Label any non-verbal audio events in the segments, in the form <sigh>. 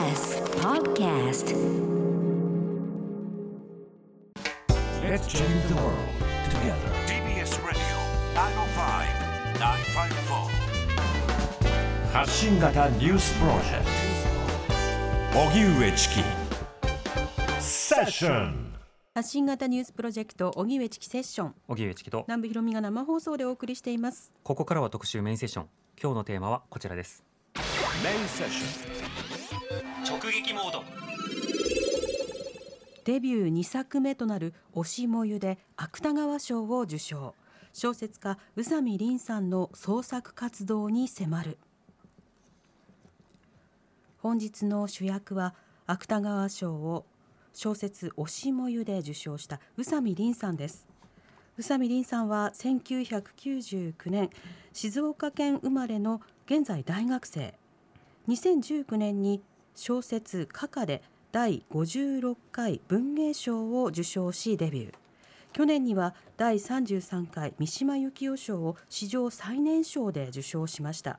TBS Podcast. Let's change the world together. TBS Radio 905-954発信型ニュースプロジェクト荻上チキ。セッション発信型ニュースプロジェクト荻上チキセッション。荻上チキと南部ひろみが生放送でお送りしています。ここからは特集メインセッション。今日のテーマはこちらです。メインセッション直撃モード。デビュー2作目となる推しもゆで芥川賞を受賞。小説家宇佐美凛さんの創作活動に迫る。本日の主役は芥川賞を小説推しもゆで受賞した宇佐美凛さんです。宇佐美凛さんは1999年静岡県生まれの現在大学生。2019年に小説「カカ」で第56回文芸賞を受賞しデビュー。去年には第33回三島由紀夫賞を史上最年少で受賞しました。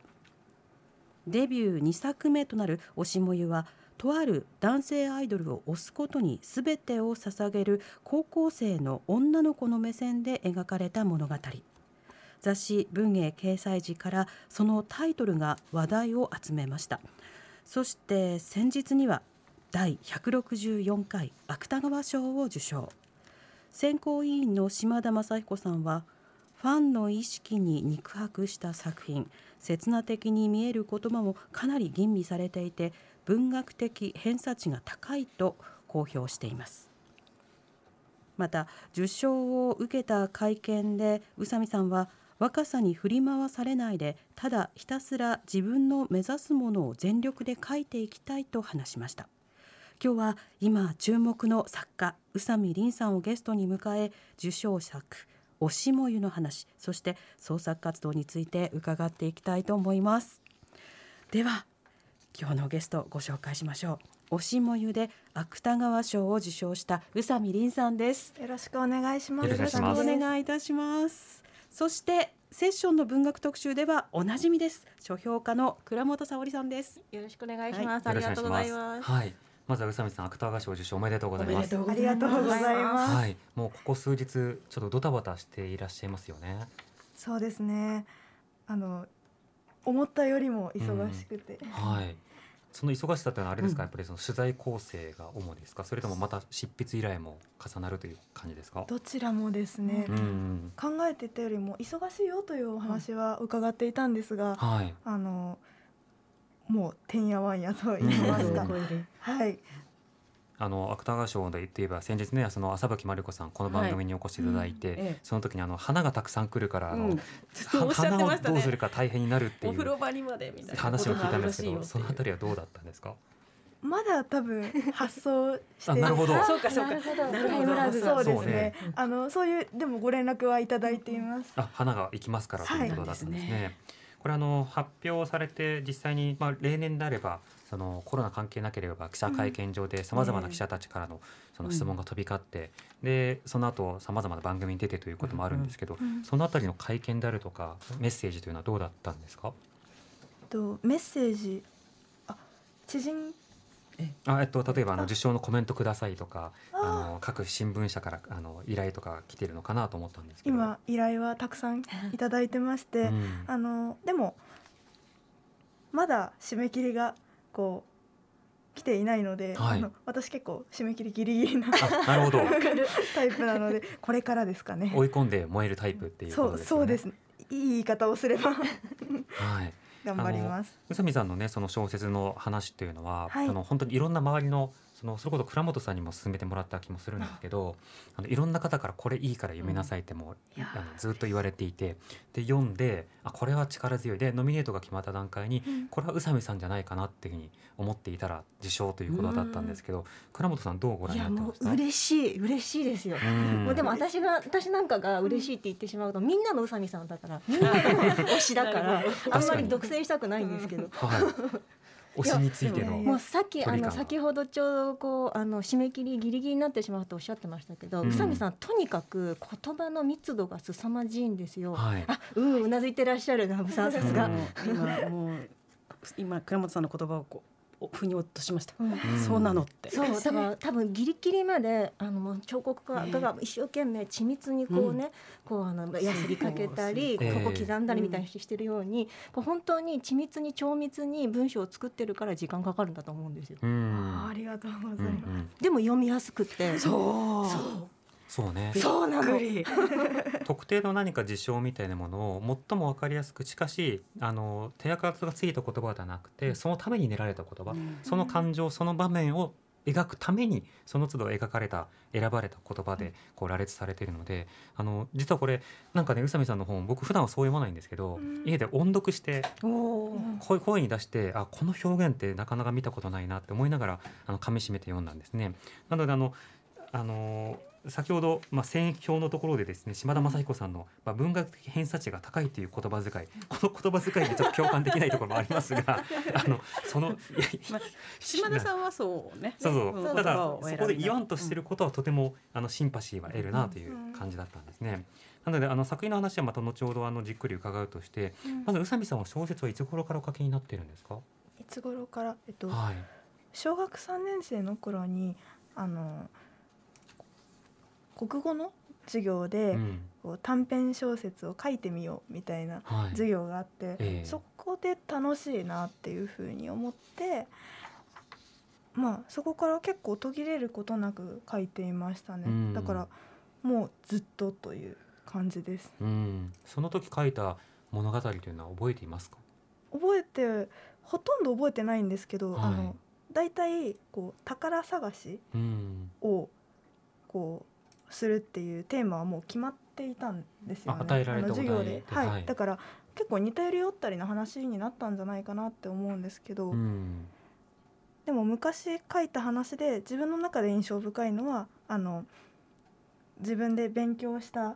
デビュー2作目となる「推しもゆ」はとある男性アイドルを推すことに全てを捧げる高校生の女の子の目線で描かれた物語。雑誌文芸掲載時からそのタイトルが話題を集めました。そして先日には第164回芥川賞を受賞。選考委員の島田雅彦さんはファンの意識に肉薄した作品刹那的に見える言葉もかなり吟味されていて文学的偏差値が高いと公表しています。また受賞を受けた会見で宇佐美さんは若さに振り回されないでただひたすら自分の目指すものを全力で書いていきたいと話しました。今日は今注目の作家宇佐美凛さんをゲストに迎え受賞作推しもゆの話そして創作活動について伺っていきたいと思います。では今日のゲストをご紹介しましょう。推しもゆで芥川賞を受賞した宇佐美凛さんです。よろしくお願いします。よろしくお願いいたしますそしてセッションの文学特集ではおなじみです。書評家の倉本沙織さんです。よろしくお願いします。よろありがとうございます。はい。まずは宇佐美さん芥川賞受賞おめでとうございます。ありがとうございます。はい。もうここ数日ちょっとドタバタしていらっしゃいますよね。そうですね。あの思ったよりも忙しくて、はいその忙しさというのはあれですか、うん。やっぱりその取材構成が主ですか。それともまた執筆依頼も重なるという感じですか？どちらもですね。うんうん考えてたよりも忙しいよというお話は伺っていたんですが、はい。あのもうてんやわんやと言いますか。はい。あの芥川賞で言って言えば先日ねその浅吹真理子さんこの番組にお越しいただいて、はいうんええ。その時にあの花がたくさん来るからあの、うん。ね花をどうするか大変になるっていうお風呂場にまでみたいな話を聞いたんですけどそのあたりはどうだったんですか？まだ多分発送してあなるほど。そうかそうか。なるほど。そうですね。そうね。あのそういうでもご連絡はいただいています。あ花が行きますからということだったんですね。はいこれあの発表されて実際にまあ例年であればそのコロナ関係なければ記者会見場でさまざまな記者たちからのその質問が飛び交って、でその後さまざまな番組に出てということもあるんですけど、うん。そのあたりの会見であるとかメッセージというのはどうだったんですか？とメッセージあ知人あ、えっと、例えばあのあ。受賞のコメントくださいとかああの各新聞社からあの依頼とか来てるのかなと思ったんですけど。今依頼はたくさんいただいてまして、うん。あのでもまだ締め切りがこう来ていないので、はい。あの私結構締め切りギリギリなあなるほど。タイプなのでこれからですかね。追い込んで燃えるタイプっていうこそうとですよね。そうです。いい言い方をすれば。はい頑張ります。宇佐美さんのねその小説の話っていうのは、はいあの本当にいろんな周りのそのそれこそ倉本さんにも勧めてもらった気もするんですけど、あのいろんな方からこれいいから読みなさいってもう、いや。ーあのずっと言われていてで読んであこれは力強い。でノミネートが決まった段階に、うん。これは宇佐美さんじゃないかなっていうふうに思っていたら受賞ということだったんですけど、倉本さんどうご覧になってました？嬉しい嬉しいですよ。うん。もうでも私が私なんかが嬉しいって言ってしまうとみんなの宇佐美さんだからみんなの推しだから <laughs> あんまり独占したくないんですけど。はい、推しについてのもうさっきあの先ほどちょうどこうあの締め切りギリギリになってしまうとおっしゃってましたけど、うん宇佐美さんとにかく言葉の密度が凄まじいんですよ。はいあうんうなずいてらっしゃるなぶさんさすが。今もう今倉本さんの言葉をこう腑に落としました、うん。うんそうなのって。そうだから多分ギリギリまであのもう彫刻家が一生懸命緻密にこうね、こうあのヤスリかけたりええここ刻んだりみたいにしてるように、こう本当に緻密に超密に文章を作ってるから時間かかるんだと思うんですよ。うん。ありがとうごうんざいます。うんでも読みやすくて。そう。そうね。そうなの。特定の何か事象みたいなものを最も分かりやすくしかしあの手垢がついた言葉ではなくてそのために練られた言葉、うん。その感情その場面を描くためにその都度描かれた選ばれた言葉でこう羅列されているのであの実はこれなんかね宇佐美さんの本僕普段はそう読まないんですけど、うん。家で音読して声声に出してあこの表現ってなかなか見たことないなって思いながらあの噛み締めて読んだんですね。なのであのあの先ほど、まあ、選評のところでですね島田雅彦さんの、まあ、文学的偏差値が高いという言葉遣いこの言葉遣いでちょっと共感できないところもありますが <laughs> あのそのまあ島田さんはそうね。そうそう、んただそこで言わんとしてることはとても、あのシンパシーは得るなという感じだったんですね。なのであの作品の話はまた後ほどあのじっくり伺うとして、まず宇佐美さんは小説はいつ頃からお書きになってるんですか？いつ頃から？えっとはい。小学3年生の頃にあの国語の授業で、うんこう短編小説を書いてみようみたいなはい。授業があって、ええそこで楽しいなっていうふうに思ってまあそこから結構途切れることなく書いていましたね、うんだからもうずっとという感じですうん。その時書いた物語というのは覚えていますか？覚えてほとんど覚えてないんですけど、はいあのだいたいこう宝探しうん。をこうするっていうテーマはもう決まっていたんですよね。あ与えられたあの授業で、はい、ではいだから結構似たり寄ったりの話になったんじゃないかなって思うんですけど、うん。でも昔書いた話で自分の中で印象深いのはあの自分で勉強した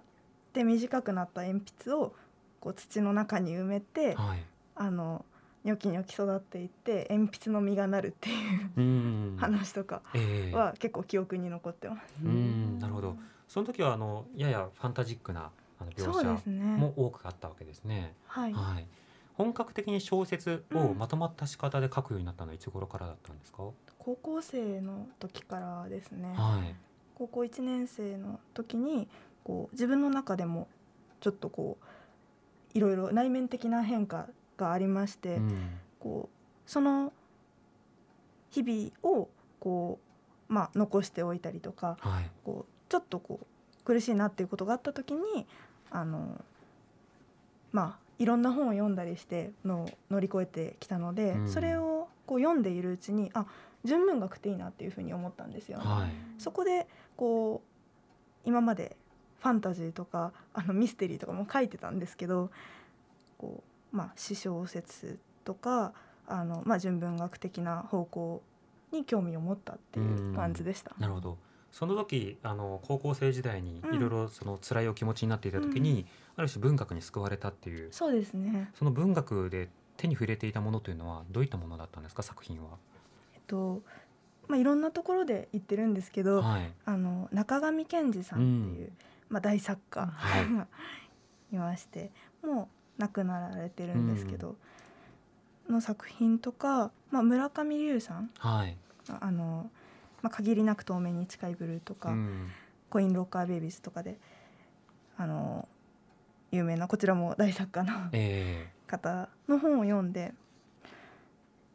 で短くなった鉛筆をこう土の中に埋めてはい。あのニョキニョキ育っていって鉛筆の実がなるっていううん。話とかええは結構記憶に残ってます。うん。なるほど。その時はあのややファンタジックなあの描写すねも多くあったわけですね。はい、はい。本格的に小説をまとまった仕方で書くようになったのはいつ頃からだったんですか？高校生の時からですね、はい。高校1年生の時にこう自分の中でもちょっとこういろいろ内面的な変化がありまして、うんこうその日々をこう、まあ、残しておいたりとかはい。こうちょっとこう苦しいなっていうことがあった時にあのまあいろんな本を読んだりしてのを乗り越えてきたので、うんそれをこう読んでいるうちにあ純文学っていいなっていうふうに思ったんですよね。はい。そこでこう今までファンタジーとかあのミステリーとかも書いてたんですけどこう、まあ、詩小説とかあの、まあ、純文学的な方向に興味を持ったっていう感じでした。なるほど。その時あの高校生時代にうんいろいろその辛いお気持ちになっていた時に、ある種文学に救われたっていうそうですねその文学で手に触れていたものというのはどういったものだったんですか？作品は。えっとまあ、いろんなところで言ってるんですけど、はい。あの中上健二さんっていう、まあ、大作家はい <laughs> がいましてもう亡くなられてるんですけど、の作品とか、まあ、村上龍さんはい。あの、まあ、限りなく透明に近いブルーとか、うんコインロッカーベイビーズとかであの有名なこちらも大作家のえ方の本を読んで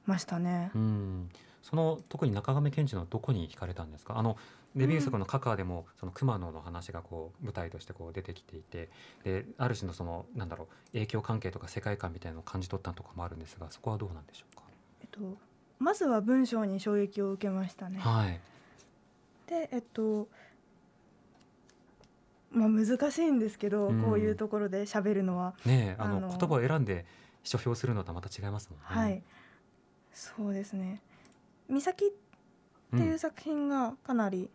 ましたねえ。うん。その特に中上健二のどこに惹かれたんですか？あのデビュー作のカカーでもその熊野の話がこう舞台としてこう出てきていて、である種のそのなんだろう影響関係とか世界観みたいなのを感じ取ったところもあるんですが、そこはどうなんでしょうか？えっと、まずは文章に衝撃を受けましたね。はい。でえっとまあ難しいんですけど、うんこういうところで喋るのは、ねえあのあの言葉を選んで書評するのとはまた違いますもんね。はいそうですね「美咲」っていう作品がかなり、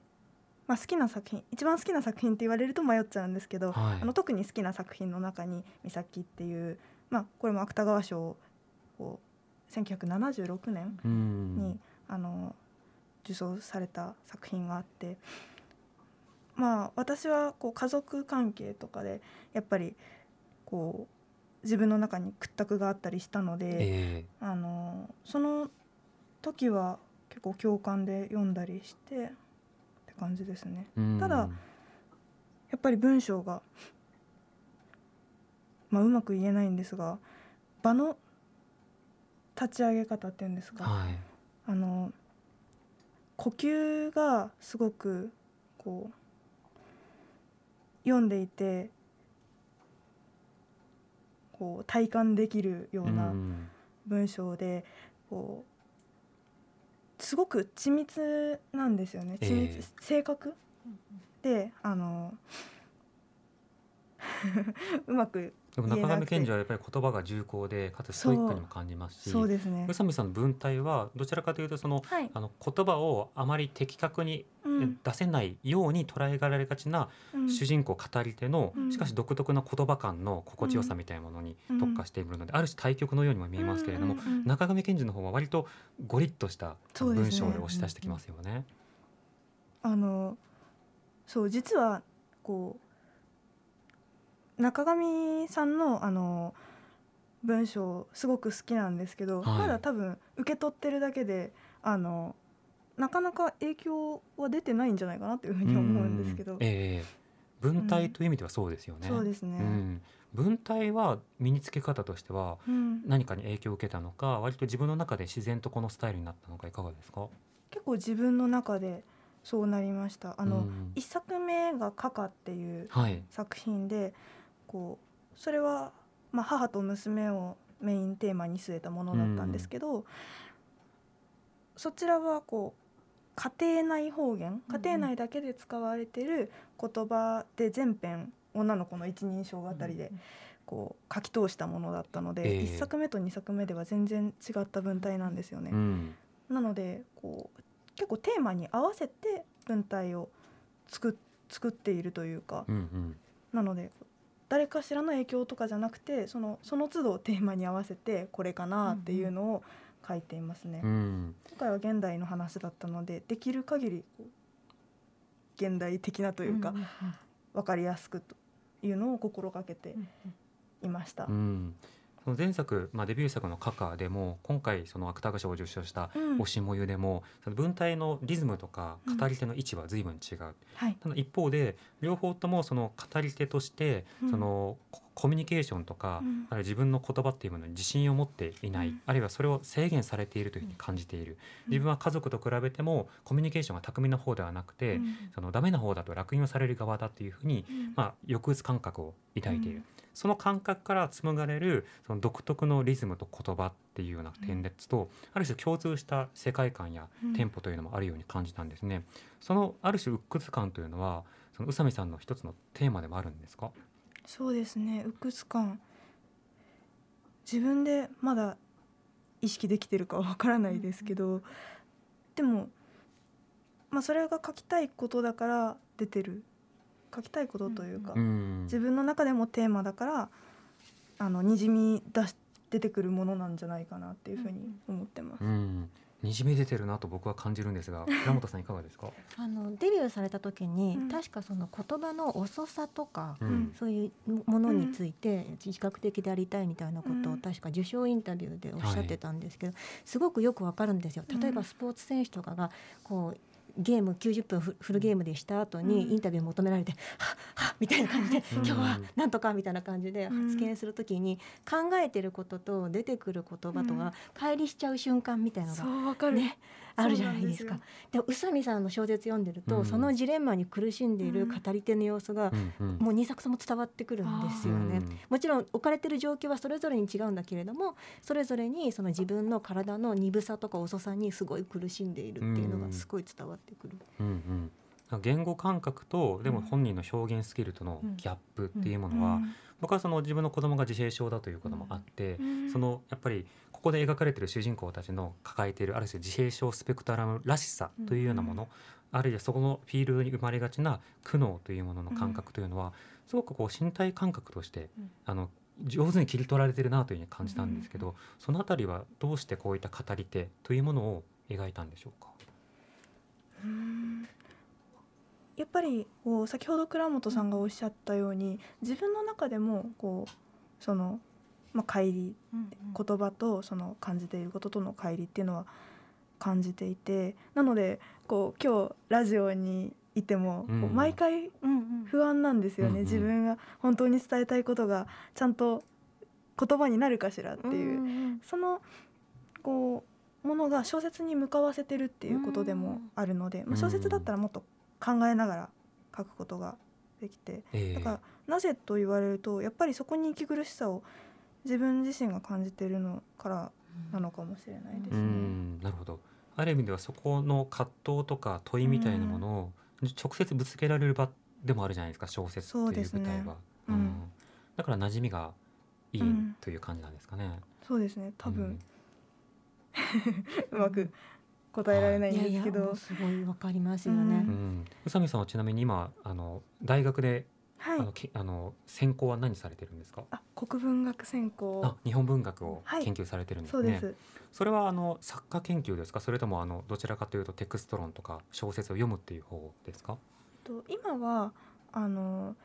まあ、好きな作品一番好きな作品って言われると迷っちゃうんですけど、はいあの特に好きな作品の中に「美咲」っていう、まあ、これも芥川賞を1976年うん。に、あの受賞された作品があってまあ私はこう家族関係とかでやっぱりこう自分の中に屈託があったりしたので、えあのその時は結構共感で読んだりして感じですね。うん。ただやっぱり文章が、まあ、うまく言えないんですが場の立ち上げ方っていうんですか、はい。あの呼吸がすごくこう読んでいてこう体感できるようなうん。文章でこうすごく緻密なんですよね。緻密、ええ正確であの <laughs> うまくでも中上賢治はやっぱり言葉が重厚でかつストイックにも感じますしそうですね。宇。佐美さんの文体はどちらかというとそのはい、あの言葉をあまり的確にうん。出せないように捉えられがちなうん。主人公語り手のうん。しかし独特な言葉感の心地よさみたいなものに特化しているのである種対極のようにも見えますけれどもうんうんうん中上賢治の方は割とゴリッとした文章で押し出してきますよね。あのそう実はこう中上さんのあの文章すごく好きなんですけど、はい。まだ多分受け取ってるだけであのなかなか影響は出てないんじゃないかなというふうに思うんですけど、うん。ええ文体という意味ではそうですよね。そうですね、うん、文体は身につけ方としてはうん。何かに影響を受けたのか割と自分の中で自然とこのスタイルになったのかいかがですか？結構自分の中でそうなりました。あの、うん。一作目が「カカ」っていうはい。作品でこうそれは、まあ、母と娘をメインテーマに据えたものだったんですけど、そちらはこう家庭内方言家庭内だけで使われてる言葉で全編女の子の一人称語りでこう書き通したものだったので、ええ。一作目と二作目では全然違った文体なんですよね。うん。なのでこう結構テーマに合わせて文体を作っ作っているというか、うんうん。なので誰かしらの影響とかじゃなくてそのその都度テーマに合わせてこれかなっていうのを書いていますね。うん今回は現代の話だったのでできる限り現代的なというか、分かりやすくというのを心がけていました。うん前作、まあ、デビュー作の「カカ」でも今回その芥川賞を受賞したうん「推しもゆ」でもその文体のリズムとか語り手の位置は随分違う。はい、ただ一方で両方ともその語り手としてうん。そのココミュニケーションとか、うん。あるいは自分の言葉っていうものに自信を持っていない、うん。あるいはそれを制限されているというふうに感じている、自分は家族と比べてもコミュニケーションが巧みな方ではなくて、うん。そのダメな方だと落印をされる側だというふうに、うん。まあ、抑うつ感覚を抱いている、うん。その感覚から紡がれるその独特のリズムと言葉っていうような点列と、ある種共通した世界観やうん。テンポというのもあるように感じたんですね。そのある種鬱屈感というのはその宇佐美さんの一つのテーマでもあるんですか？そうですね。鬱屈感自分でまだ意識できてるかわからないですけど、でもまあそれが書きたいことだから出てる。書きたいことというか、うん。自分の中でもテーマだからあのにじみ出し出てくるものなんじゃないかなっていうふうに思ってます。うん、にじみ出てるなと僕は感じるんですが、<laughs> 倉本さんいかがですか？あのデビューされた時に、うん。確かその言葉の遅さとか、うん。そういうものについて自覚的でありたいみたいなことうん。を確か受賞インタビューでおっしゃってたんですけど、すごくよくわかるんですよ。例えばうん。スポーツ選手とかがこうゲーム90分フフルゲームでした後にうん。インタビュー求められて、はっはっみたいな感じで、うん。今日はなんとかみたいな感じでうん。発言するときに考えてることと出てくる言葉とが乖離しちゃう瞬間みたいなのがうわかね、あるじゃないですか。でも宇佐美さんの小説読んでると、うん。そのジレンマに苦しんでいる語り手の様子が、うんうん。もう2作とも伝わってくるんですよね。うんもちろん置かれてる状況はそれぞれに違うんだけれどもそれぞれにその自分の体の鈍さとか遅さにすごい苦しんでいるっていうのがすごい伝わってくる。うんうん。言語感覚とでもうん本人の表現スキルとのギャップっていうものは、僕はその自分の子供が自閉症だということもあって、そのやっぱりここで描かれている主人公たちの抱えているある種自閉症スペクトラムらしさというようなもの、あるいはそこのフィールドに生まれがちな苦悩というものの感覚というのは、すごくこう身体感覚として、うん。あの上手に切り取られてるなというふうに感じたんですけど、そのあたりはどうしてこういった語り手というものを描いたんでしょうか？うん。やっぱりこう先ほど倉本さんがおっしゃったように自分の中でもこうその、まあ、乖離言葉とその感じていることとの乖離っていうのは感じていてなのでこう今日ラジオにいても、うう毎回うんうん。不安なんですよね、うんうん。自分が本当に伝えたいことがちゃんと言葉になるかしらっていう、んそのこうものが小説に向かわせてるっていうことでもあるので、まあ、小説だったらもっと考えながら書くことができて。ええ。だからなぜと言われるとやっぱりそこに息苦しさを自分自身が感じてるのからなのかもしれないですうね。んなるほど。ある意味ではそこの葛藤とか問いみたいなものを直接ぶつけられる場でもあるじゃないですか小説ってそういうですね。舞台は、うん。だから馴染みがいいうん。という感じなんですかね、そうですね。多分、うん。<laughs> うまく答えられないんいやいやですけど、もうすごいわかりますよね。ううん。宇佐美さんはちなみに今あの大学で、はい。あのけあの専攻は何されてるんですか？あ国文学専攻。あ日本文学をはい。研究されてるんですね、そうです。それはあの作家研究ですか？それともあのどちらかというとテクスト論とか小説を読むっていう方ですか？と今はあの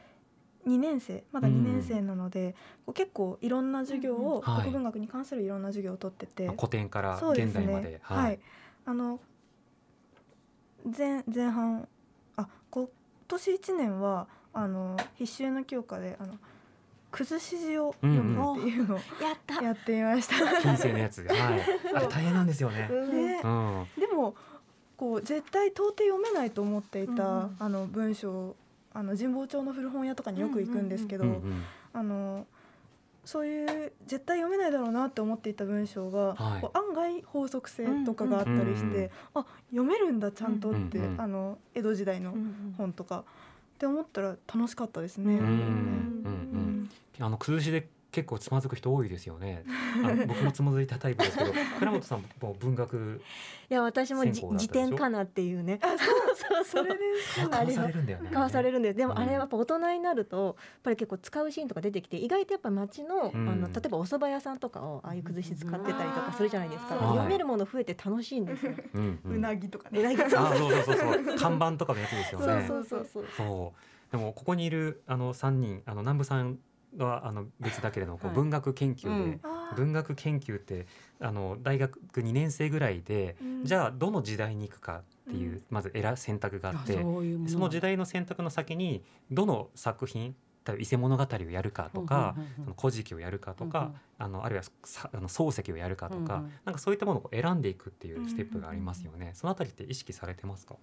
2年生。まだ2年生なので、こう結構いろんな授業を、うんはい。国文学に関するいろんな授業を取ってて、あ古典から現代まで。ねはい、あの前前半あ今年1年はあの必修の教科であの崩し字を読むっていうのをやった。やってみました。金星のやつはい。<laughs> あれ大変なんですよね。ね。うん。でもこう絶対到底読めないと思っていた、あの文章あの神保町の古本屋とかによく行くんですけど、うんうんあのそういう絶対読めないだろうなって思っていた文章が、はい。案外法則性とかがあったりして、うんうんあ読めるんだちゃんとって、うんうん。あの江戸時代のうんうん。本とか、って思ったら楽しかったですね。うん。うんうんあの崩しで結構つまずく人多いですよね。あの <laughs> 僕もつまずいたタイプですけど倉本さんも文学いや私も辞典かなっていうね。あそうそうそれで交わされるんだよね。交わされるんですでもうん。あれはやっぱ大人になるとやっぱり結構使うシーンとか出てきて意外とやっぱ街の,、うん。あの例えばお蕎麦屋さんとかをああいう崩し使ってたりとかするじゃないですか、読めるもの増えて楽しいんですよ。うなぎとかうなね。ぎそうあそう。そうそうそう。看板とかのやつですよね。そうそうそうそう。そう。でもここにいるあの三人あの南部さんはあの別だけれども、こうはい。文学研究で、文学研究ってあの大学2年生ぐらいで、うん。じゃあどの時代に行くかっていう、うん。まず選選択があってその。時代の選択の先にどの作品例えば伊勢物語をやるかとか、その古事記をやるかとか、あのあるいはさあの漱石をやるかとか、なんかそういったものを選んでいくっていうステップがありますよね。そのあたりって意識されてますか？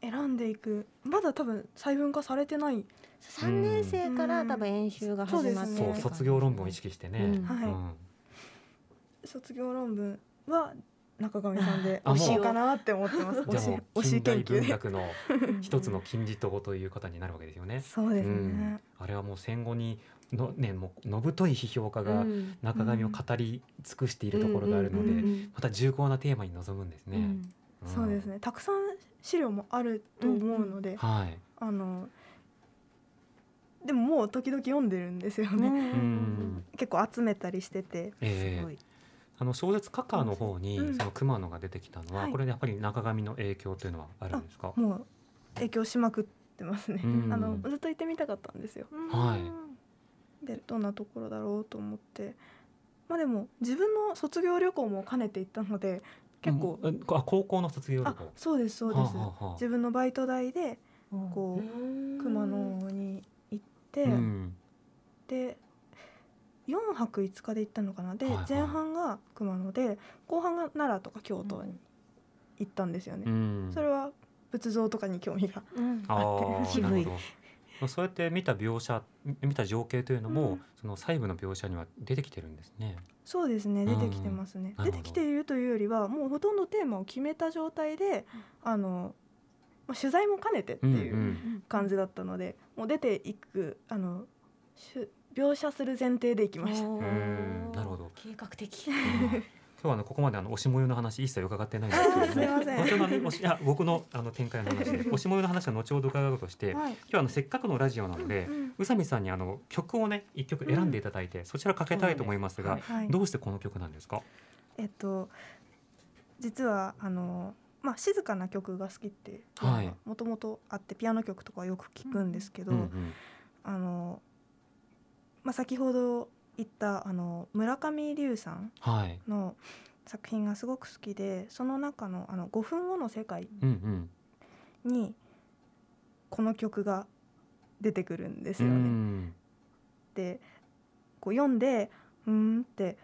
選んでいくまだ多分細分化されてない三年生から多分演習が始まってうんそう卒業論文を意識してね。うんはいうん卒業論文は中上さんで推しかなって思ってます。推しじゃあもう推し <laughs> 近代研究で。文学の一つの金字塔ということになるわけですよね。<laughs> そうですうんね。あれはもう戦後にのねもうのぶとい批評家がうん中上を語り尽くしているところがあるので、うんうんうんまた重厚なテーマに臨むんですね。うんんそうです。ね。たくさん資料もあると思うので、はい。あのでももう時々読んでるんですよね。うん。結構集めたりしてて、ええすごいあの小説カカーの方に、うんその熊野が出てきたのは、はいこれでやっぱり中上の影響というのはあるんですか？もう影響しまくってますね。うんあのずっと行ってみたかったんですよ。はいでどんなところだろうと思って、まあでも自分の卒業旅行も兼ねて行ったので結構、うんあ高校の卒業旅あ行。そうですそうです。はあはあはあ。自分のバイト代でうんこう熊野に行って、うん。で4泊5日で行ったのかな。で、はいはい。前半が熊野で後半が奈良とか京都に行ったんですよね、うん。それは仏像とかに興味がうん。ああ渋いそうやって見た描写見た情景というのも、うん。その細部の描写には出てきてるんですね。そうですね。出てきてますね、うん出てきているというよりはもうほとんどテーマを決めた状態で、あのまあ取材も兼ねてっていううん感じだったので、もう出ていくあの描写する前提で行きました。なるほど。計画的。うん今日はあのここまであの推し模様の話一切伺ってないんですけれども、後ほどあの僕のあの展開の話で <laughs> 推し模様の話は後ほど伺うとして、今はい。日はあのせっかくのラジオなので、うん宇佐美さんにあの曲をね一曲選んでいただいて、そちらかけたいと思いますが、どうしてこの曲なんですか？えっと実はあのまあ静かな曲が好きってもともとあってピアノ曲とかはよく聞くんですけど、あのまあ先ほど言ったあの村上龍さんはい。の作品がすごく好きでその中のあの5分後の世界にこの曲が出てくるんですうよね。んでこう読んでうーんって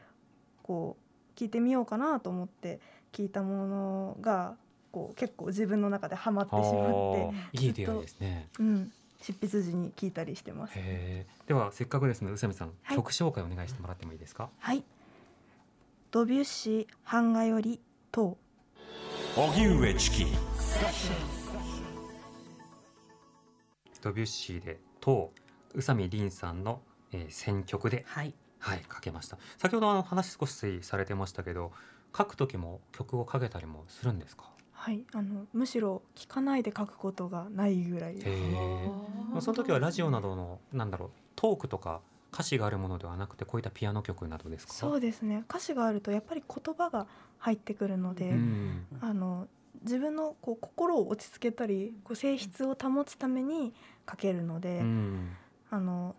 こう聞いてみようかなと思って聞いたものがこう結構自分の中でハマってしまって、いい出会いですねうん、執筆時に聞いたりしてます。ではせっかくですので宇佐美さん、はい。曲紹介お願いしてもらってもいいですか？はい。ドビュッシー版画よりと。荻上チキ。ドビュッシーでと宇佐美凛さんの、えー選曲ではい。はいかけました。先ほどあの話少しされてましたけど書く時も曲をかけたりもするんですか？はいあのむしろ聞かないで書くことがないぐらい。その時はラジオなどのなんだろうトークとか歌詞があるものではなくてこういったピアノ曲などですか？そうですね。歌詞があるとやっぱり言葉が入ってくるので、うんあの自分のこう心を落ち着けたりこう性質を保つために書けるので、うんあの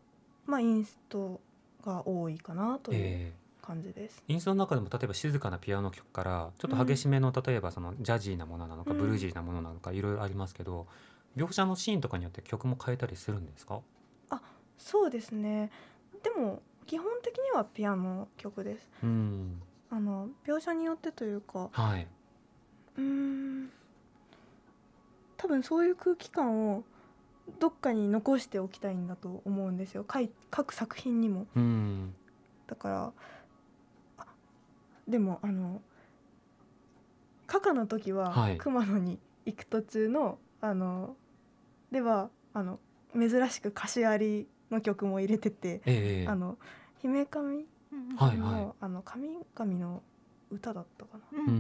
まあインストが多いかなというえ感じです。ーインストの中でも例えば静かなピアノ曲からちょっと激しめの、例えばそのジャジーなものなのか、うん。ブルージーなものなのかいろいろありますけど描写のシーンとかによって曲も変えたりするんですか？そうですね。でも基本的にはピアノ曲です。うん。あの描写によってというかはい、うーん。多分そういう空気感をどっかに残しておきたいんだと思うんですよ。書く作品にも。うん。だからあでもあのカカの時は、はい。熊野に行く途中のあのではあの珍しく歌詞ありの曲も入れてて、ええあの姫神？はいの,、はあの神々の歌だったかな。うんうんう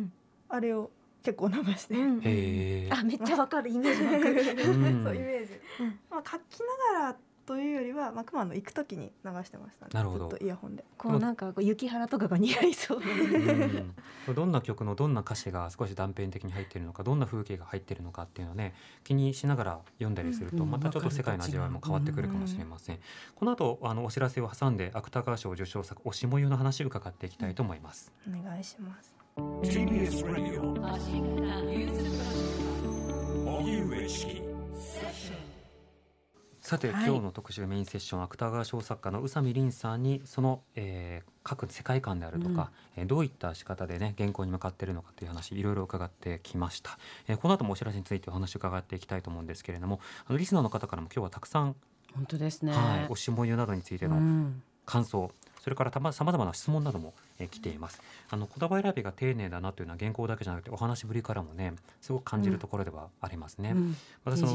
んあれを結構流して、うんうんいへえ。あめっちゃわかるイメージわかるうんそうイメージ、うん。まあ書きながらというよりは、まあ、熊野行く時に流してましたね。なるほど。ずっとイヤホンで。こうなんかこう雪原とかが似合いそう。なうん、どんな曲のどんな歌詞が少し断片的に入っているのかどんな風景が入っているのかっていうのをね気にしながら読んだりするとうん。またちょっと世界の味わいも変わってくるかもしれません、この後あのお知らせを挟んで芥川賞受賞作「推しもゆ」の話を伺っていきたいと思います、お願いします。TBS ラジオ荻上チキさて、はい。今日の特集メインセッション芥川賞作家の宇佐美凛さんにその、えー、各世界観であるとか、えーどういった仕方でね原稿に向かっているのかという話いろいろ伺ってきました、えーこの後もお知らせについてお話を伺っていきたいと思うんですけれどもあのリスナーの方からも今日はたくさん、本当ですね。はい、推しもゆなどについてうのん。感想それからたまさまざまな質問なども、えー来ています。あの言葉選びが丁寧だなというのは原稿だけじゃなくてお話ぶりからもねすごく感じるところではありますね、うん。私その。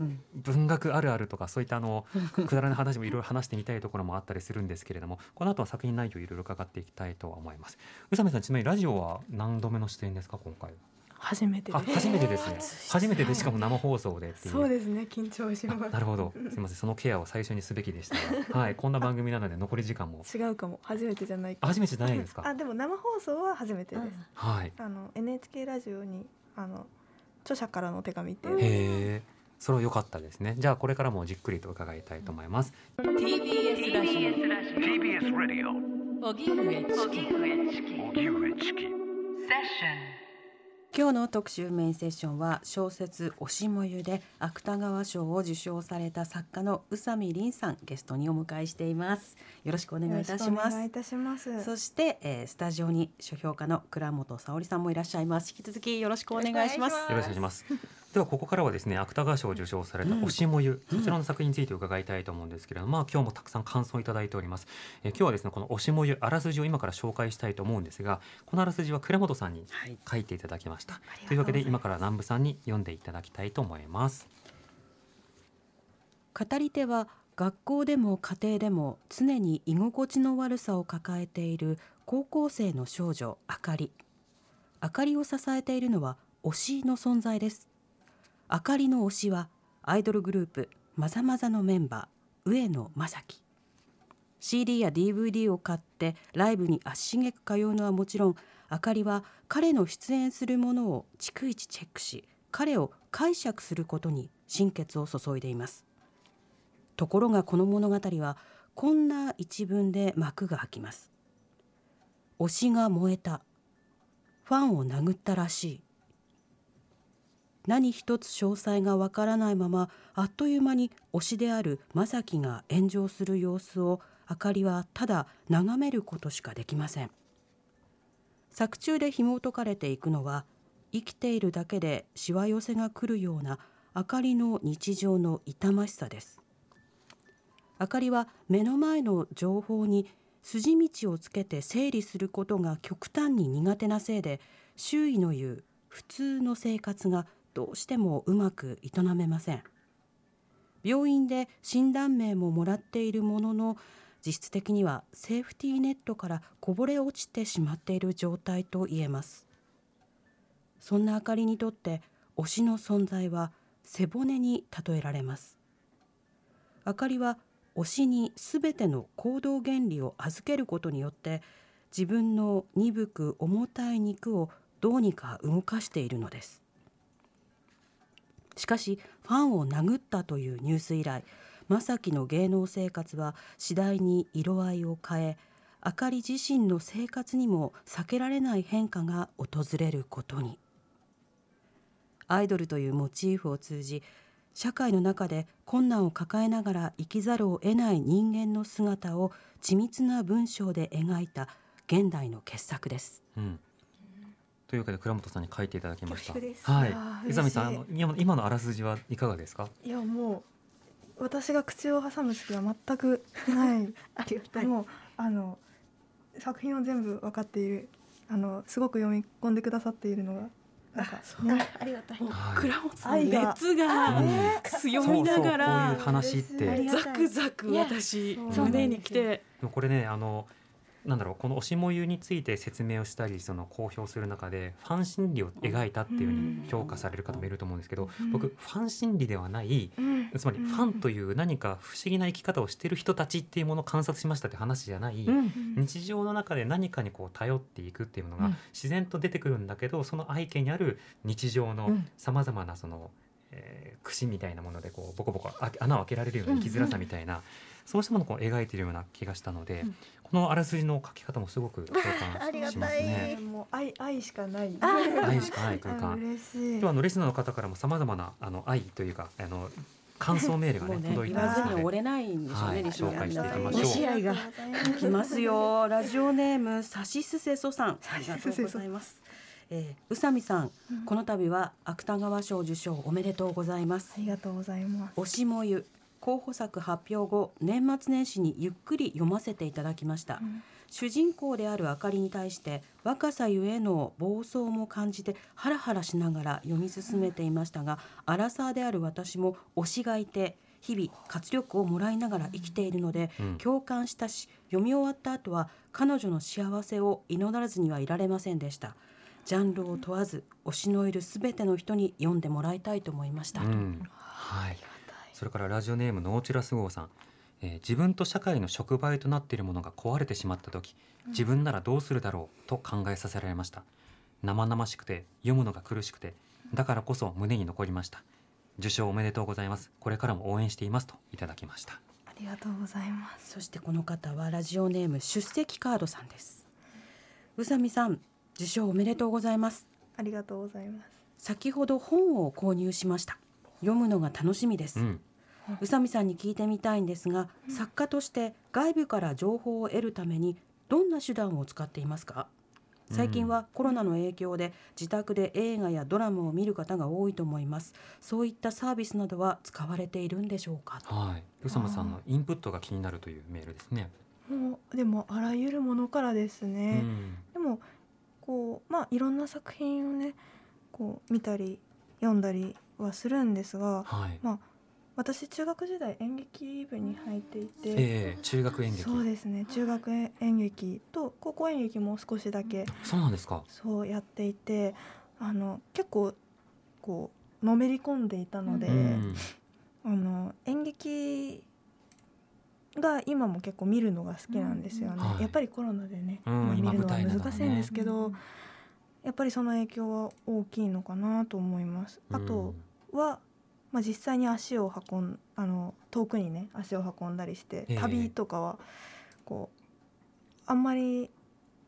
うん。文学あるあるとかそういったあの <laughs> くだらない話もいろいろ話してみたいところもあったりするんですけれどもこの後は作品内容いろいろ伺っていきたいと思います。宇佐美さんちなみにラジオは何度目の出演ですか今回初めてあで。す初めてですね。初めてでしかも生放送でっていう。そうですね緊張しあます。なるほど。すみません。そのケアを最初にすべきでしたが。<laughs> はいこんな番組なので残り時間も。違うかも。初めてじゃない初めてじゃないですか。あでも生放送は初めてです、はい。あの NHK ラジオにあの著者からの手紙っていう、へえ。それは良かったですね。じゃあこれからもじっくりと伺いたいと思います。TBS ラジ TBS ラジオ。オ荻上チキ荻上チキセッション今日の特集メインセッションは小説「推しもゆ」で芥川賞を受賞された作家の宇佐美凛さんゲストにお迎えしています。よろしくお願いいたします。よろくお願いいたします。そして、えースタジオに書評家の倉本沙織さんもいらっしゃいます。引き続きよろしくお願いします。よろしくお願いします。ではここからはですね芥川賞を受賞された推しもゆ、そちらの作品について伺いたいと思うんですけれども、まあ今日もたくさん感想をいただいております。えー今日はですねこの推しもゆあらすじを今から紹介したいと思うんですが、このあらすじは倉本さんにはい書いていただきました。りがとうございというわけで今から南部さんに読んでいただきたいと思います。語り手は学校でも家庭でも常に居心地の悪さを抱えている高校生の少女あかりあかりを支えているのは推しの存在ですあかりの推しはアイドルグループまざまざのメンバー上野正樹。CD や DVD を買ってライブに足しげく通うのはもちろんあかりは彼の出演するものを逐一チェックし彼を解釈することに心血を注いでいます。ところがこの物語はこんな一文で幕が開きます。推しが燃えた。ファンを殴ったらしい。何一つ詳細がわからないままあっという間に推しである正樹が炎上する様子をあかりはただ眺めることしかできません。作中で紐解かれていくのは生きているだけでしわ寄せが来るようなあかりの日常の痛ましさです。あかりは目の前の情報に筋道をつけて整理することが極端に苦手なせいで周囲の言う普通の生活がどうしてもうまく営めません。病院で診断名ももらっているものの実質的にはセーフティーネットからこぼれ落ちてしまっている状態と言えます。そんなあかりにとって推しの存在は背骨に例えられます。あかりは推しにすべての行動原理を預けることによって自分の鈍く重たい肉をどうにか動かしているのです。しかしファンを殴ったというニュース以来正樹の芸能生活は次第に色合いを変えあかり自身の生活にも避けられない変化が訪れることにアイドルというモチーフを通じ社会の中で困難を抱えながら生きざるを得ない人間の姿を緻密な文章で描いた現代の傑作です。うんというわけで倉本さんに書いていただきました。はい。宇佐美さん、あ嬉しの今今のあらすじはいかがですか？いやもう私が口を挟む隙は全く <laughs> ない。ありがたい。もうあの作品を全部分かっているあのすごく読み込んでくださっているのがなんかね。ありがたい。はい。倉本さん熱がうん。強みながそうそうこういうら話って。ザクザク私そう胸に来て。もこれね、あの。なんだろうこの推しもゆについて説明をしたりその公表する中でファン心理を描いたっていうふうに評価される方もいると思うんですけど、うん。僕ファン心理ではないうん。つまりファンという何か不思議な生き方をしている人たちっていうものを観察しましたって話じゃない、うん。日常の中で何かにこう頼っていくっていうのがうん。自然と出てくるんだけど、その背景にある日常のうん。さまざまなその、えー串みたいなものでこうボコボコあ穴を開けられるような生きづらさみたいな、そうしたものをこう描いているような気がしたので、うんこのあらすじの書き方もすごく共ありが感しますね。もう愛愛しかない。愛しかない空あ間。嬉しい。今日はあのリスナーの方からもさまざまなあの愛というかあの感想メールがねね届いてますので。折れないんでしょうはい。紹介していきましょう押し合い。がいきますよラジオネームさしすせそさん。ありがとうございます。えー、宇佐美さん、この度は芥川賞受賞おめでとうございます。ありがとうございます。推しもゆ候補作発表後年末年始にゆっくり読ませていただきました、うん。主人公であるあかりに対して若さゆえの暴走も感じてハラハラしながら読み進めていましたが、アラサーである私も推しがいて日々活力をもらいながら生きているので、うん。共感したし読み終わった後は彼女の幸せを祈らずにはいられませんでした。ジャンルを問わず推しのいるすべての人に読んでもらいたいと思いました、うん。はい、それからラジオネームノーチュラス号さん、えー自分と社会の触媒となっているものが壊れてしまった時自分ならどうするだろうと考えさせられました。生々しくて読むのが苦しくてだからこそ胸に残りました。受賞おめでとうございます。これからも応援していますといただきました。ありがとうございます。そしてこの方はラジオネーム出席カードさんです。宇佐美さん受賞おめでとうございます。ありがとうございます。先ほど本を購入しました読むのが楽しみです、うん。宇佐美さんに聞いてみたいんですが、作家として外部から情報を得るためにどんな手段を使っていますか？最近はコロナの影響で自宅で映画やドラマを見る方が多いと思います。そういったサービスなどは使われているんでしょうか？はい。宇佐間さんのインプットが気になるというメールですね、もうでもあらゆるものからですうね、ん。でもこうまあいろんな作品をねこう見たり読んだりはするんですがはい、まあ私中学時代演劇部に入っていて、えー、中学演劇。そうですね。中学演劇と高校演劇も少しだけそうなんですか。そうやっていてあの結構こうのめり込んでいたので、うん。あの演劇が今も結構見るのが好きなんですよね、はい。やっぱりコロナでね、うんまあ見るのは難しいんですけど、やっぱりその影響は大きいのかなと思います。あとは、まあ、実際に足を運んあの遠くにね足を運んだりして、ええ。旅とかはこうあんまり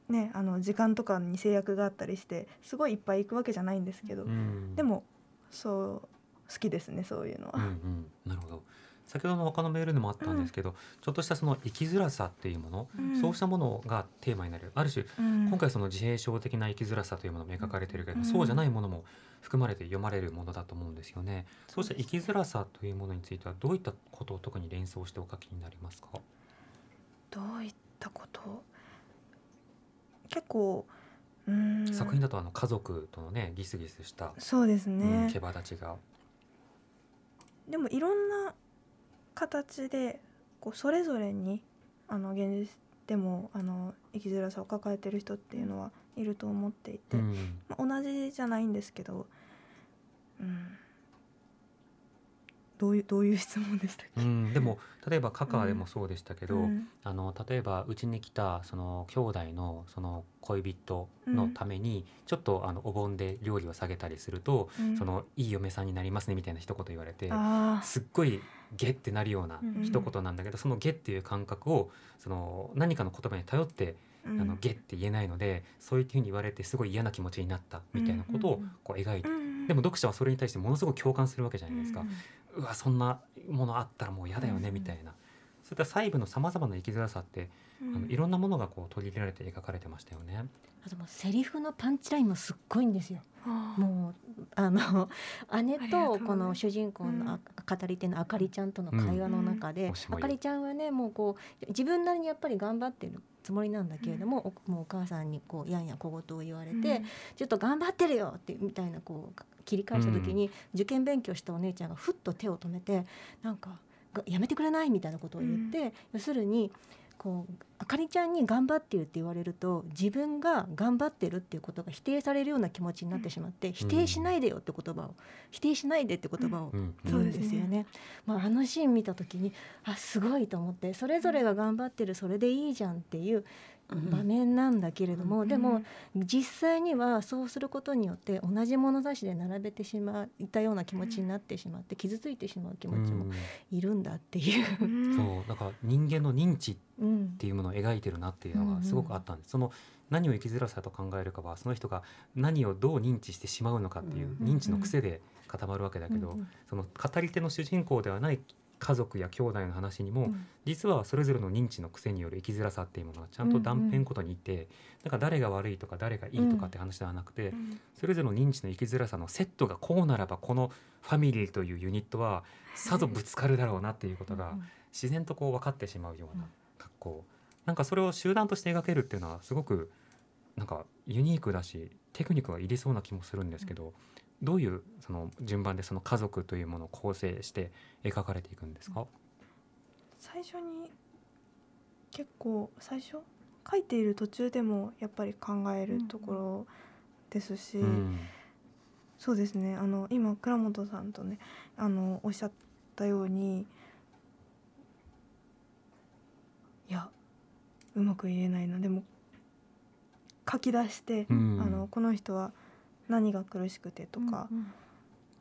ねあの時間とかに制約があったりしてすごいいっぱい行くわけじゃないんですけど、うん。でもそう好きですねそういうのは。うんうん、なるほど先ほどの他のメールでもあったんですけど、ちょっとしたその生きづらさっていうもの、うん。そうしたものがテーマになるある種うん。今回その自閉症的な生きづらさというものも描かれているけれどそうじゃないものも含まれて読まれるものだと思うんですよね。そうした生きづらさというものについてはどういったことを特に連想してお書きになりますか？どういったこと？結構作品だとあの家族とのねギスギスした、そうですうんね、毛羽立ちが、でもいろんな形でこうそれぞれにあの現実でもあの生きづらさを抱えてる人っていうのはいると思っていて、うん。まあ、同じじゃないんですけど、うん、どういうどういう質問でしたっけ、うん、でも例えばカカでもそうでしたけど、うん。あの例えばうちに来たその兄弟のその恋人のためにちょっとあのお盆で料理を下げたりすると、うん。そのいい嫁さんになりますねみたいな一言言われてあすっごいゲってなるようなうん一言なんだけど、そのゲっていう感覚をその何かの言葉に頼って、あのゲって言えないのでそういうふうに言われてすごい嫌な気持ちになったみたいなことをこう描いて、うんでも読者はそれに対してものすごく共感するわけじゃないですか。うわそんなものあったらもう嫌だよねうん。みたいな、そういった細部のさまざまな生きづらさって、うん。あのいろんなものがこう取り入れられて描かれてましたよね。あともうセリフのパンチラインもすっごいんですよ。もうあの <laughs> 姉とこの主人公のあ語り手のあかりちゃんとの会話の中で、うん。うん。あかりちゃんはねもうこう自分なりにやっぱり頑張ってるつもりなんだけれども、おもうお母さんにこうやんや小言を言われて、ちょっと頑張ってるよってみたいなこう切り返した時に、受験勉強したお姉ちゃんがふっと手を止めてなんかがやめてくれないみたいなことを言って、要するにこうあかりちゃんに頑張ってるって言われると自分が頑張ってるっていうことが否定されるような気持ちになってしまって、否定しないでよって言葉を否定しないでって言葉をうん。言うんですよね。まあ、あのシーン見た時にあすごいと思ってそれぞれが頑張ってるそれでいいじゃんっていう場面なんだけれども、でも実際にはそうすることによって同じ物差しで並べてしまったような気持ちになってしまって傷ついてしまう気持ちもうん。いるんだっていう。う <laughs> んそうだから人間の認知っうんていうものを描いてるなっていうのがすごくあったんです。その何を生きづらさと考えるかはその人が何をどう認知してしまうのかっていううん。認知の癖で固まるわけだけど、うんうんその語り手の主人公ではない家族や兄弟の話にも、うん。実はそれぞれの認知の癖による生きづらさっていうものがちゃんと断片ごとにいて、だから誰が悪いとか誰がいいとかって話ではなくて、うん。それぞれの認知の生きづらさのセットがこうならばこのファミリーというユニットはさぞぶつかるだろうなっていうことが自然とこう分かってしまうような格好。なんかそれを集団として描けるっていうのはすごくなんかユニークだしテクニックがいりそうな気もするんですけど、どういうその順番でその家族というものを構成して描かれていくんですか、最初に結構最初書いている途中でもやっぱり考えるところですし、うん。そうですね。あの今倉本さんとねあのおっしゃったようにいやうまく言えないな。でも書き出して、うん。あのこの人は何が苦しくてとか、うん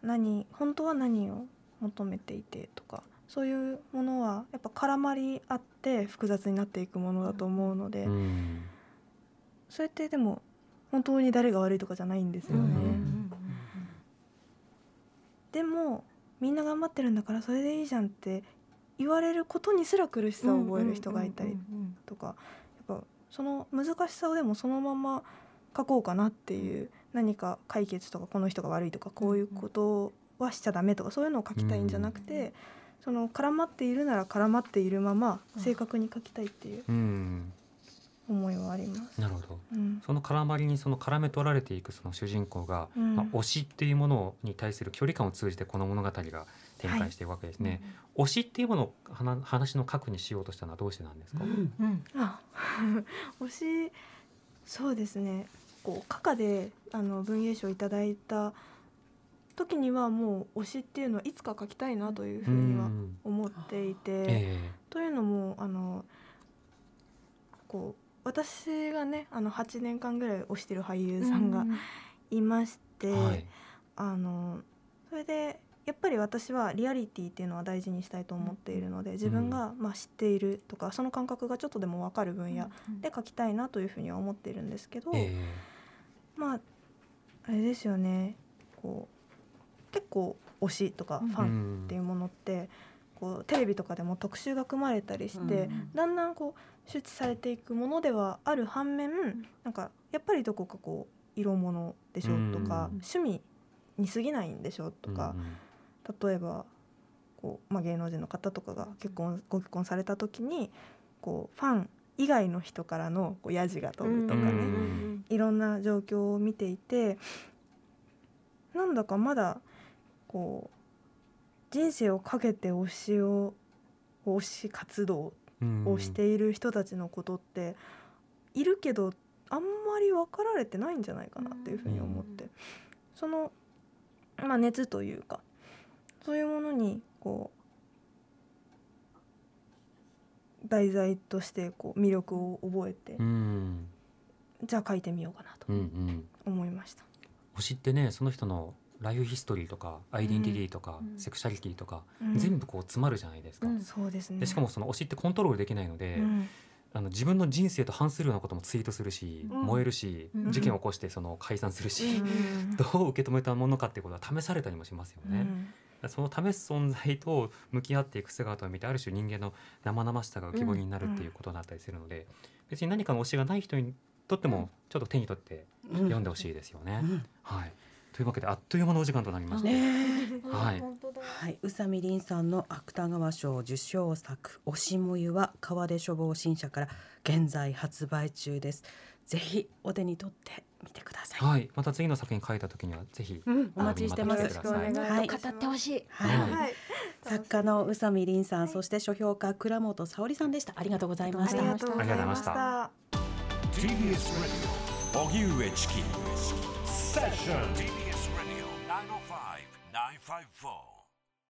何本当は何を求めていてとかそういうものはやっぱ絡まり合って複雑になっていくものだと思うので、うん。それってでも本当に誰が悪いとかじゃないんですよね。うん。でもみんな頑張ってるんだからそれでいいじゃんって言われることにすら苦しさを覚える人がいたりとかやっぱその難しさをでもそのまま書こうかなっていう何か解決とかこの人が悪いとかこういうことはしちゃダメとかそういうのを書きたいんじゃなくて、その絡まっているなら絡まっているまま正確に書きたいっていううん。思いはあります。なるほど。うん。その絡まりにその絡め取られていくその主人公が、うん。まあ、推しっていうものに対する距離感を通じてこの物語が展開していくわけですね。推しっていうものを話話の核にしようとしたのはどうしてなんですか、うん。あ <laughs> 推しそうですねこうカカであの文芸賞をいただいた時にはもう推しっていうのはいつか書きたいなというふうにはん。思っていて、えというのもあのこう私がねあの8年間ぐらい推してる俳優さんがいまして、えはい。あのそれでやっぱり私はリアリティっていうのは大事にしたいと思っているので自分がまあ知っているとかその感覚がちょっとでも分かる分野で書きたいなというふうには思っているんですけど、えまああれですよね。こう結構推しとかフえァンっていうものって、こうテレビとかでも特集が組まれたりして、うん。だんだんこう周知されていくものではある反面、なんかやっぱりどこかこう色物でしょとか、うん。趣味に過ぎないんでしょとか、例えばこう、まあ、芸能人の方とかが結婚ご結婚された時にこうファン以外の人からのこうヤジが飛ぶとかね、うんいろんな状況を見ていてなんだかまだこう人生をかけて推しを推し活動うん。をしている人たちのことっているけどあんまり分かられてないんじゃないかなっていうふうに思って、その、まあ、熱というかそういうものにこう題材としてこう魅力を覚えて、うん。じゃあ書いてみようかなとうんうん。思いました。推しってねその人のライフヒストリーとかアイデンティティとか、うん。セクシャリティとか、うん。全部こう詰まるじゃないですか、うん。そうですね。でしかもその推しってコントロールできないので、うん。あの自分の人生と反するようなこともツイートするし、うん。燃えるし、うん。事件を起こしてその解散するし、うん。<laughs> どう受け止めたものかっていうことは試されたりもしますよね。その試す存在と向き合っていく姿を見てある種人間の生々しさが浮き彫りになるっていうことだったりするので、別に何かの推しがない人にとってもちょっと手に取って読んでほしいですよね。うん。はい、というわけであっという間のお時間となりました。ねはい。本当だ。はい、宇佐美凛さんの芥川賞受賞作「推しもゆ」は川出書房新社から現在発売中です。ぜひお手に取ってみてください。はい、また次の作品書いた時にはぜひ、うん、お待ちしてます。よろしくお願いします。はい。語ってほしい。はい。はい。作家の宇佐美凛さん、そして書評家倉本沙織さんでした。ありがとうございました。ありがとうございましあた。TBS Radio 荻上チキセッション TBS Radio. 905 954